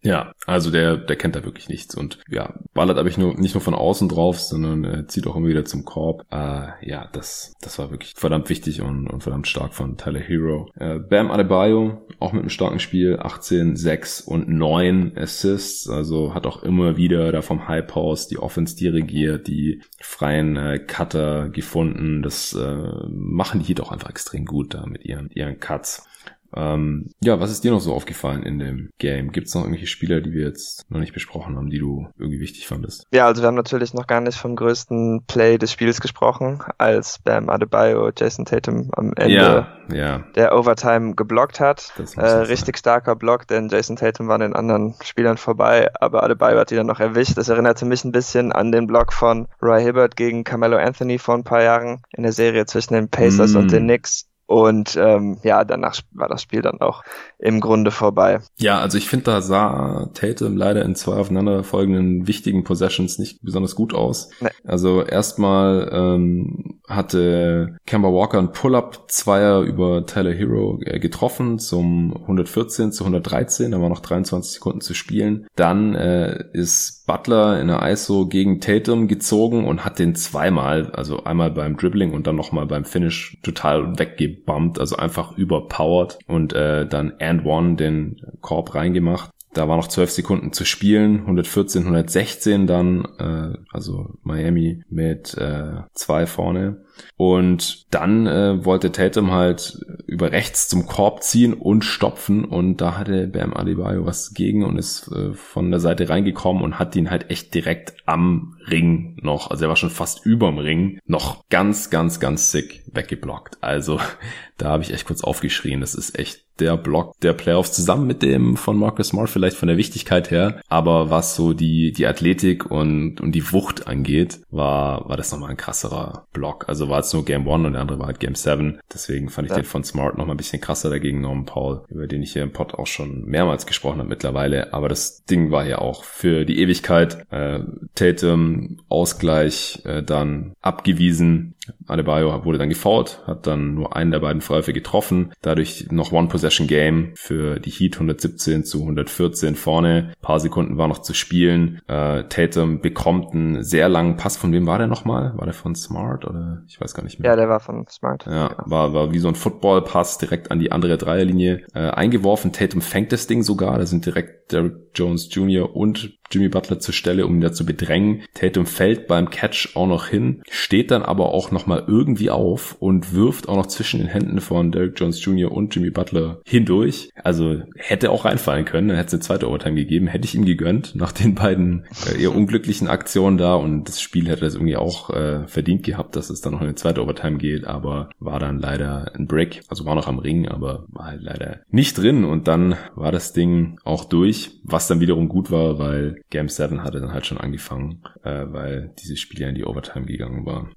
Ja, also der, der kennt da wirklich nichts und ja, ballert aber ich nur nicht nur von außen drauf, sondern äh, zieht auch immer wieder zum Korb. Äh, ja, das, das war wirklich verdammt wichtig und, und verdammt stark von Tyler Hero. Äh, Bam Adebayo, auch mit einem starken Spiel, 18, 6 und 9 Assists, also hat auch immer wieder da vom High Post die Offense dirigiert, die freien äh, Cutter gefunden. Das äh, machen die doch einfach extrem gut da mit ihren, ihren Cuts. Ähm, ja, was ist dir noch so aufgefallen in dem Game? Gibt es noch irgendwelche Spieler, die wir jetzt noch nicht besprochen haben, die du irgendwie wichtig fandest? Ja, also wir haben natürlich noch gar nicht vom größten Play des Spiels gesprochen, als Bam Adebayo Jason Tatum am Ende ja, ja. der Overtime geblockt hat. Äh, richtig starker Block, denn Jason Tatum war an den anderen Spielern vorbei, aber Adebayo hat ihn dann noch erwischt. Das erinnerte mich ein bisschen an den Block von Roy Hibbert gegen Carmelo Anthony vor ein paar Jahren in der Serie zwischen den Pacers mm. und den Knicks. Und ähm, ja, danach war das Spiel dann auch im Grunde vorbei. Ja, also ich finde, da sah Tatum leider in zwei aufeinanderfolgenden wichtigen Possessions nicht besonders gut aus. Nee. Also erstmal ähm, hatte Kemba Walker ein Pull-Up-Zweier über Tyler Hero äh, getroffen zum 114 zu 113, da war noch 23 Sekunden zu spielen. Dann äh, ist Butler in der ISO gegen Tatum gezogen und hat den zweimal, also einmal beim Dribbling und dann nochmal beim Finish total weggebumpt, also einfach überpowered und äh, dann and one den Korb reingemacht. Da war noch zwölf Sekunden zu spielen, 114, 116 dann, äh, also Miami mit äh, zwei vorne. Und dann äh, wollte Tatum halt über rechts zum Korb ziehen und stopfen und da hatte Bam Adebayo was gegen und ist äh, von der Seite reingekommen und hat ihn halt echt direkt am Ring noch, also er war schon fast überm Ring, noch ganz, ganz, ganz sick weggeblockt. Also [laughs] da habe ich echt kurz aufgeschrien. Das ist echt der Block der Playoffs zusammen mit dem von Marcus Smart vielleicht von der Wichtigkeit her. Aber was so die, die Athletik und, und die Wucht angeht, war, war das nochmal ein krasserer Block. Also war es nur Game One und der andere war halt Game 7. Deswegen fand ich ja. den von Smart nochmal ein bisschen krasser dagegen Norman Paul, über den ich hier im Pod auch schon mehrmals gesprochen habe mittlerweile. Aber das Ding war ja auch für die Ewigkeit. Äh, Tatum, Ausgleich, äh, dann abgewiesen. Adebayo wurde dann gefault, hat dann nur einen der beiden Freiwürfe getroffen. Dadurch noch One-Possession-Game für die Heat 117 zu 114 vorne. Ein paar Sekunden war noch zu spielen. Äh, Tatum bekommt einen sehr langen Pass. Von wem war der nochmal? War der von Smart oder ich weiß gar nicht mehr. Ja, der war von Smart. Ja, war, war wie so ein Football-Pass direkt an die andere Dreierlinie äh, eingeworfen. Tatum fängt das Ding sogar. Da sind direkt Derek Jones Jr. und Jimmy Butler zur Stelle, um ihn da zu bedrängen. Tatum fällt beim Catch auch noch hin, steht dann aber auch nochmal irgendwie auf und wirft auch noch zwischen den Händen von Derek Jones Jr. und Jimmy Butler hindurch. Also hätte auch reinfallen können, dann hätte es eine zweite Overtime gegeben, hätte ich ihm gegönnt nach den beiden äh, eher unglücklichen Aktionen da und das Spiel hätte das irgendwie auch äh, verdient gehabt, dass es dann noch in eine zweite Overtime geht, aber war dann leider ein Break, also war noch am Ring, aber war halt leider nicht drin und dann war das Ding auch durch, was dann wiederum gut war, weil Game 7 hatte dann halt schon angefangen, äh, weil dieses Spiel ja in die Overtime gegangen war.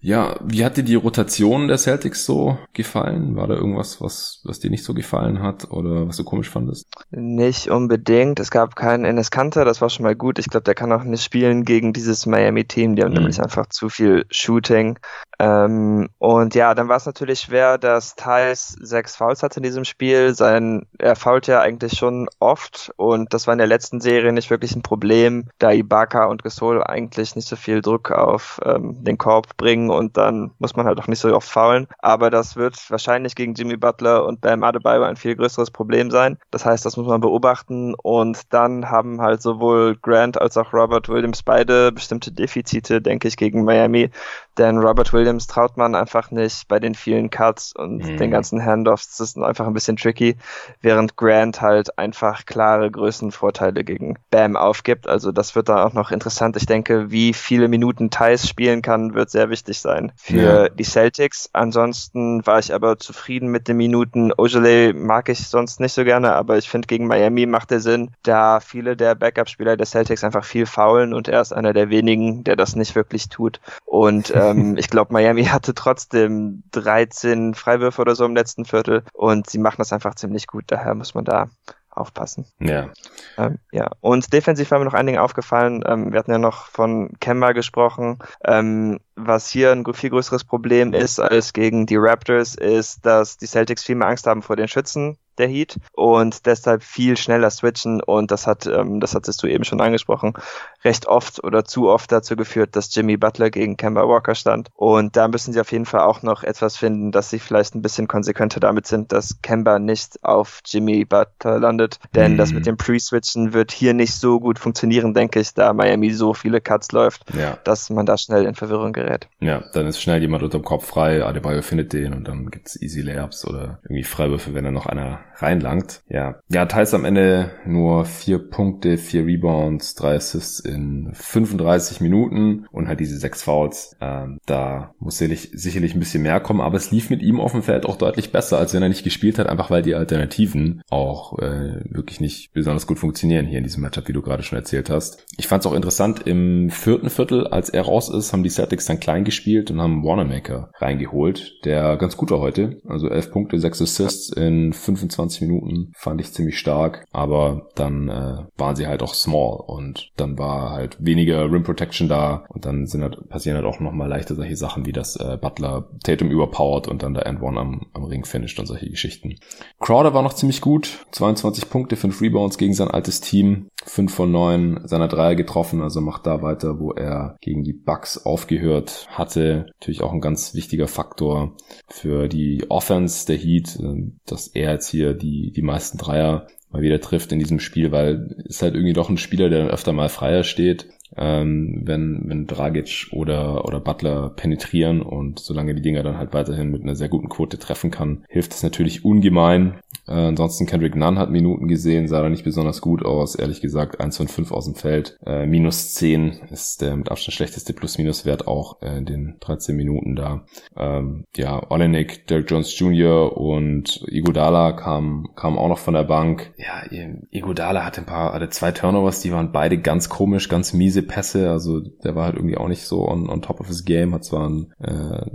Ja, wie hat dir die Rotation der Celtics so gefallen? War da irgendwas, was, was dir nicht so gefallen hat oder was du komisch fandest? Nicht unbedingt. Es gab keinen Enes Kanter, das war schon mal gut. Ich glaube, der kann auch nicht spielen gegen dieses Miami-Team. Die haben mhm. nämlich einfach zu viel Shooting. Ähm, und ja, dann war es natürlich schwer, dass Thais sechs Fouls hatte in diesem Spiel. Sein, er fault ja eigentlich schon oft und das war in der letzten Serie nicht wirklich ein Problem, da Ibaka und Gasol eigentlich nicht so viel Druck auf ähm, den Korb bringen und dann muss man halt auch nicht so oft faulen. Aber das wird wahrscheinlich gegen Jimmy Butler und Bam Adebayo ein viel größeres Problem sein. Das heißt, das muss man beobachten und dann haben halt sowohl Grant als auch Robert Williams beide bestimmte Defizite, denke ich, gegen Miami. Denn Robert Williams traut man einfach nicht bei den vielen Cuts und mhm. den ganzen Handoffs. Das ist einfach ein bisschen tricky, während Grant halt einfach klare Größenvorteile gegen Bam aufgibt. Also das wird dann auch noch interessant. Ich denke, wie viele Minuten Thais spielen kann, wird sehr wichtig sein für ja. die Celtics. Ansonsten war ich aber zufrieden mit den Minuten. Ojale mag ich sonst nicht so gerne, aber ich finde, gegen Miami macht der Sinn, da viele der Backup-Spieler der Celtics einfach viel faulen und er ist einer der wenigen, der das nicht wirklich tut. Und [laughs] ähm, ich glaube, Miami hatte trotzdem 13 Freiwürfe oder so im letzten Viertel und sie machen das einfach ziemlich gut. Daher muss man da aufpassen. Ja. Ähm, ja. Und defensiv war mir noch ein Ding aufgefallen. Ähm, wir hatten ja noch von Kemba gesprochen. Ähm, was hier ein viel größeres Problem ist als gegen die Raptors, ist, dass die Celtics viel mehr Angst haben vor den Schützen der Heat und deshalb viel schneller switchen und das hat, ähm, das hattest du eben schon angesprochen, recht oft oder zu oft dazu geführt, dass Jimmy Butler gegen Kemba Walker stand und da müssen sie auf jeden Fall auch noch etwas finden, dass sie vielleicht ein bisschen konsequenter damit sind, dass Kemba nicht auf Jimmy Butler landet, denn mhm. das mit dem Pre-Switchen wird hier nicht so gut funktionieren, denke ich, da Miami so viele Cuts läuft, ja. dass man da schnell in Verwirrung gerät. Ja, dann ist schnell jemand unter dem Kopf frei, Adebayo findet den und dann gibt's easy Layups oder irgendwie Freiwürfe, wenn da noch einer reinlangt. Ja, ja, teils am Ende nur vier Punkte, vier Rebounds, drei Assists in 35 Minuten und halt diese sechs Fouls. Ähm, da muss sicherlich, sicherlich ein bisschen mehr kommen, aber es lief mit ihm auf dem Feld auch deutlich besser, als wenn er nicht gespielt hat, einfach weil die Alternativen auch äh, wirklich nicht besonders gut funktionieren hier in diesem Matchup, wie du gerade schon erzählt hast. Ich fand es auch interessant, im vierten Viertel, als er raus ist, haben die Celtics dann klein gespielt und haben Wanamaker reingeholt, der ganz gut war heute. Also elf Punkte, sechs Assists in 25 Minuten fand ich ziemlich stark, aber dann äh, waren sie halt auch small und dann war halt weniger Rim Protection da und dann sind halt, passieren halt auch nochmal leichter solche Sachen wie das äh, Butler Tatum überpowert und dann der End One am, am Ring finisht und solche Geschichten. Crowder war noch ziemlich gut, 22 Punkte, 5 Rebounds gegen sein altes Team, 5 von 9 seiner Dreier getroffen, also macht da weiter, wo er gegen die Bucks aufgehört hatte. Natürlich auch ein ganz wichtiger Faktor für die Offense der Heat, äh, dass er jetzt hier die, die meisten Dreier mal wieder trifft in diesem Spiel, weil ist halt irgendwie doch ein Spieler, der dann öfter mal freier steht ähm, wenn, wenn Dragic oder, oder Butler penetrieren und solange die Dinger dann halt weiterhin mit einer sehr guten Quote treffen kann, hilft es natürlich ungemein. Äh, ansonsten Kendrick Nunn hat Minuten gesehen, sah da nicht besonders gut aus, ehrlich gesagt, 1 von 5 aus dem Feld. Äh, minus 10 ist der mit Abstand schlechteste Plus-Minus-Wert auch äh, in den 13 Minuten da. Ähm, ja, Olenek, Derek Jones Jr. und Iguodala kamen kam auch noch von der Bank. Ja, Iguodala hatte ein paar, hatte zwei Turnovers, die waren beide ganz komisch, ganz miese Pässe, also der war halt irgendwie auch nicht so on, on top of his game, hat zwar ein äh,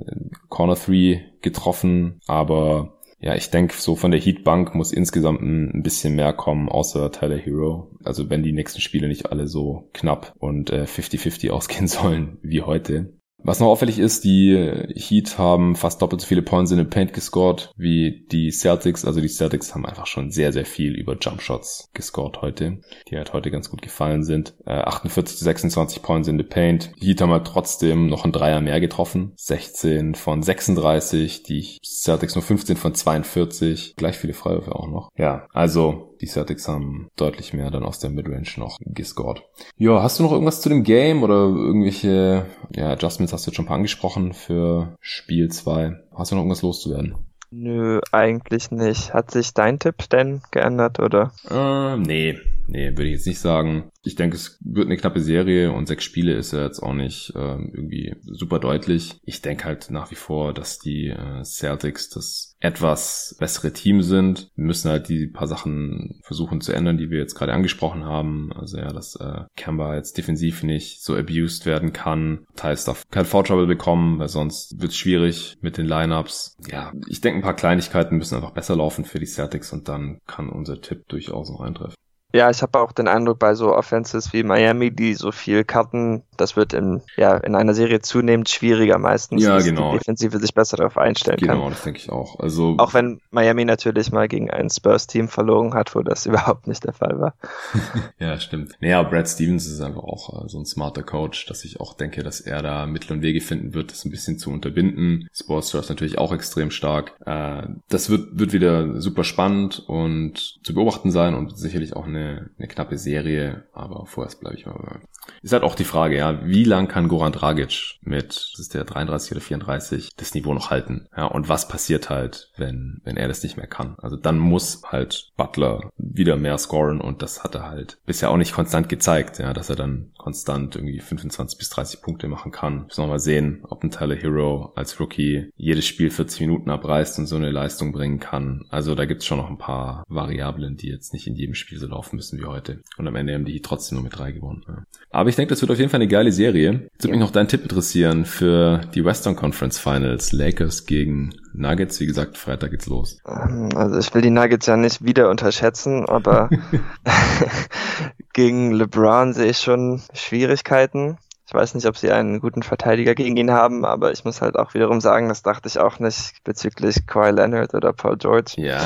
Corner 3 getroffen, aber ja, ich denke, so von der Heatbank muss insgesamt ein, ein, bisschen mehr kommen, außer Tyler Hero. Also wenn die nächsten Spiele nicht alle so knapp und 50-50 äh, [laughs] ausgehen sollen wie heute. Was noch auffällig ist, die Heat haben fast doppelt so viele Points in den Paint gescored wie die Celtics. Also die Celtics haben einfach schon sehr, sehr viel über Jumpshots gescored heute, die halt heute ganz gut gefallen sind. Äh, 48 zu 26 Points in the Paint. Die Heat haben halt trotzdem noch ein Dreier mehr getroffen. 16 von 36, die Celtics nur 15 von 42. Gleich viele Freiwürfe auch noch. Ja, also die Celtics haben deutlich mehr dann aus der Midrange noch gescored. Ja, hast du noch irgendwas zu dem Game oder irgendwelche ja, Adjustments hast du jetzt schon ein paar angesprochen für Spiel 2? Hast du noch irgendwas loszuwerden? Nö, eigentlich nicht. Hat sich dein Tipp denn geändert, oder? Äh, nee, nee, würde ich jetzt nicht sagen. Ich denke, es wird eine knappe Serie und sechs Spiele ist ja jetzt auch nicht ähm, irgendwie super deutlich. Ich denke halt nach wie vor, dass die äh, Celtics das etwas bessere Team sind. Wir müssen halt die paar Sachen versuchen zu ändern, die wir jetzt gerade angesprochen haben. Also ja, dass äh, Kemba jetzt defensiv nicht so abused werden kann. Teils darf kein Foul Trouble bekommen, weil sonst wird es schwierig mit den Lineups. Ja, ich denke, ein paar Kleinigkeiten müssen einfach besser laufen für die Celtics und dann kann unser Tipp durchaus noch eintreffen. Ja, ich habe auch den Eindruck bei so Offenses wie Miami, die so viel Karten, das wird in, ja, in einer Serie zunehmend schwieriger meistens, ja, genau. die Defensive sich besser darauf einstellen genau, kann. Genau, das denke ich auch. Also auch wenn Miami natürlich mal gegen ein Spurs-Team verloren hat, wo das [laughs] überhaupt nicht der Fall war. [laughs] ja, stimmt. Naja, Brad Stevens ist einfach auch äh, so ein smarter Coach, dass ich auch denke, dass er da Mittel und Wege finden wird, das ein bisschen zu unterbinden. Sportstra ist natürlich auch extrem stark. Äh, das wird, wird wieder super spannend und zu beobachten sein und sicherlich auch eine eine, eine knappe Serie, aber vorerst bleibe ich mal. Ist halt auch die Frage, ja, wie lang kann Goran Dragic mit, das ist der 33 oder 34, das Niveau noch halten? Ja, und was passiert halt, wenn, wenn er das nicht mehr kann? Also dann muss halt Butler wieder mehr scoren und das hat er halt bisher auch nicht konstant gezeigt, ja, dass er dann konstant irgendwie 25 bis 30 Punkte machen kann. Müssen wir mal sehen, ob ein Tyler Hero als Rookie jedes Spiel 40 Minuten abreißt und so eine Leistung bringen kann. Also da gibt's schon noch ein paar Variablen, die jetzt nicht in jedem Spiel so laufen müssen wie heute. Und am Ende haben die trotzdem nur mit drei gewonnen. Ja. Aber ich denke, das wird auf jeden Fall eine geile Serie. Jetzt würde mich noch dein Tipp interessieren für die Western Conference Finals. Lakers gegen Nuggets. Wie gesagt, Freitag geht's los. Also ich will die Nuggets ja nicht wieder unterschätzen, aber [laughs] [laughs] gegen LeBron sehe ich schon Schwierigkeiten. Ich weiß nicht, ob sie einen guten Verteidiger gegen ihn haben, aber ich muss halt auch wiederum sagen, das dachte ich auch nicht bezüglich Kawhi Leonard oder Paul George. Ja.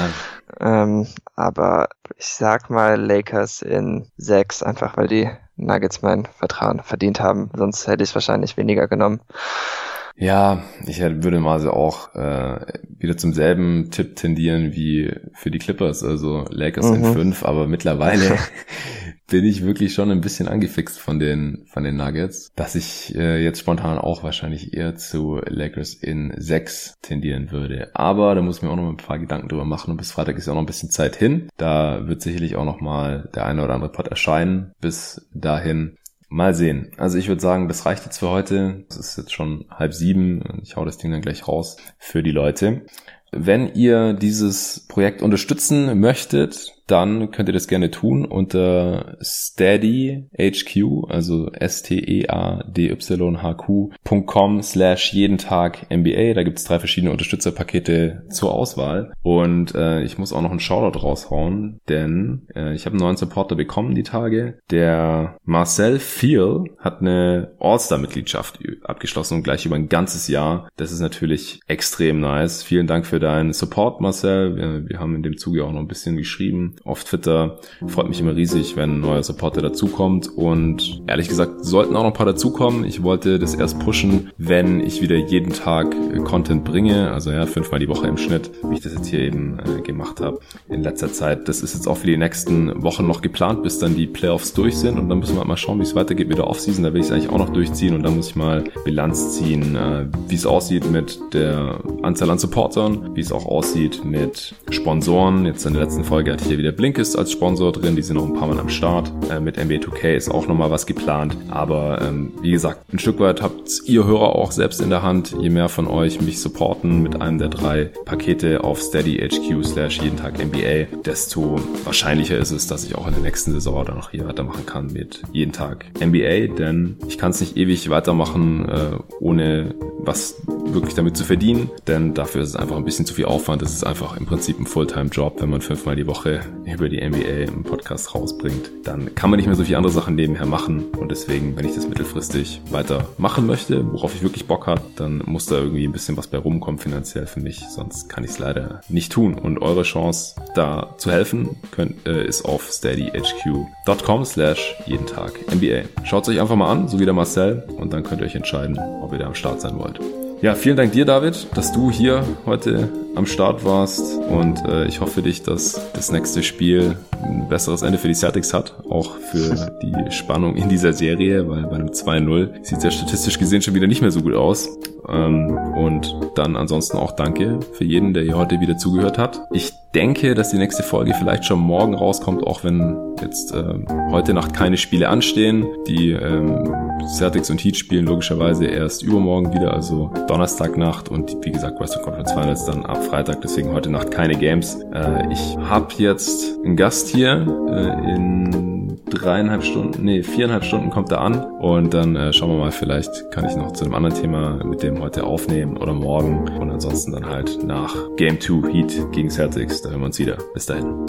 Ähm, aber ich sag mal Lakers in sechs, einfach weil die Nuggets mein Vertrauen verdient haben. Sonst hätte ich wahrscheinlich weniger genommen. Ja, ich würde mal so auch äh, wieder zum selben Tipp tendieren wie für die Clippers, also Lakers mhm. in fünf, aber mittlerweile [laughs] bin ich wirklich schon ein bisschen angefixt von den von den Nuggets, dass ich äh, jetzt spontan auch wahrscheinlich eher zu Lakers in sechs tendieren würde. Aber da muss ich mir auch noch ein paar Gedanken drüber machen und bis Freitag ist ja auch noch ein bisschen Zeit hin. Da wird sicherlich auch noch mal der eine oder andere Pod erscheinen. Bis dahin Mal sehen. Also ich würde sagen, das reicht jetzt für heute. Es ist jetzt schon halb sieben. Ich hau das Ding dann gleich raus für die Leute. Wenn ihr dieses Projekt unterstützen möchtet, dann könnt ihr das gerne tun unter Steady HQ, also S-T-E-A-D-Y-H-Q.com slash jeden Tag MBA. Da gibt es drei verschiedene Unterstützerpakete zur Auswahl. Und äh, ich muss auch noch einen Shoutout raushauen, denn äh, ich habe einen neuen Supporter bekommen die Tage. Der Marcel Feel hat eine All-Star-Mitgliedschaft abgeschlossen und gleich über ein ganzes Jahr. Das ist natürlich extrem nice. Vielen Dank für deinen Support, Marcel. Wir, wir haben in dem Zuge auch noch ein bisschen geschrieben auf Twitter. Freut mich immer riesig, wenn ein neuer Supporter dazukommt. Und ehrlich gesagt, sollten auch noch ein paar dazukommen. Ich wollte das erst pushen, wenn ich wieder jeden Tag äh, Content bringe. Also ja, fünfmal die Woche im Schnitt, wie ich das jetzt hier eben äh, gemacht habe in letzter Zeit. Das ist jetzt auch für die nächsten Wochen noch geplant, bis dann die Playoffs durch sind. Und dann müssen wir halt mal schauen, wie es weitergeht mit der Offseason. Da will ich es eigentlich auch noch durchziehen und dann muss ich mal Bilanz ziehen, äh, wie es aussieht mit der Anzahl an Supportern, wie es auch aussieht mit Sponsoren. Jetzt in der letzten Folge hatte ich hier wieder wieder Blinkist als Sponsor drin, die sind noch ein paar Mal am Start. Äh, mit NBA 2K ist auch nochmal was geplant. Aber ähm, wie gesagt, ein Stück weit habt ihr Hörer auch selbst in der Hand. Je mehr von euch mich supporten mit einem der drei Pakete auf steadyhq slash jeden Tag NBA, desto wahrscheinlicher ist es, dass ich auch in der nächsten Saison dann noch hier weitermachen kann mit jeden Tag NBA. Denn ich kann es nicht ewig weitermachen, äh, ohne was wirklich damit zu verdienen. Denn dafür ist es einfach ein bisschen zu viel Aufwand. Es ist einfach im Prinzip ein Fulltime-Job, wenn man fünfmal die Woche über die NBA im Podcast rausbringt, dann kann man nicht mehr so viele andere Sachen nebenher machen. Und deswegen, wenn ich das mittelfristig weiter machen möchte, worauf ich wirklich Bock habe, dann muss da irgendwie ein bisschen was bei rumkommen finanziell für mich. Sonst kann ich es leider nicht tun. Und eure Chance, da zu helfen, könnt, äh, ist auf steadyhq.com slash jeden Tag NBA. Schaut es euch einfach mal an, so wie der Marcel, und dann könnt ihr euch entscheiden, ob ihr da am Start sein wollt. Ja, vielen Dank dir, David, dass du hier heute am Start warst und äh, ich hoffe dich, dass das nächste Spiel ein besseres Ende für die Celtics hat, auch für die Spannung in dieser Serie, weil bei einem 2-0 sieht es ja statistisch gesehen schon wieder nicht mehr so gut aus. Ähm, und dann ansonsten auch danke für jeden, der hier heute wieder zugehört hat. Ich denke, dass die nächste Folge vielleicht schon morgen rauskommt, auch wenn jetzt äh, heute Nacht keine Spiele anstehen. Die ähm, Celtics und Heat spielen logischerweise erst übermorgen wieder, also Donnerstagnacht und wie gesagt Western Conference Finals dann ab Freitag, deswegen heute Nacht keine Games. Äh, ich habe jetzt einen Gast hier äh, in dreieinhalb Stunden, nee, viereinhalb Stunden kommt er an und dann äh, schauen wir mal, vielleicht kann ich noch zu einem anderen Thema mit dem heute aufnehmen oder morgen und ansonsten dann halt nach Game 2 Heat gegen Celtics, da hören wir uns wieder. Bis dahin.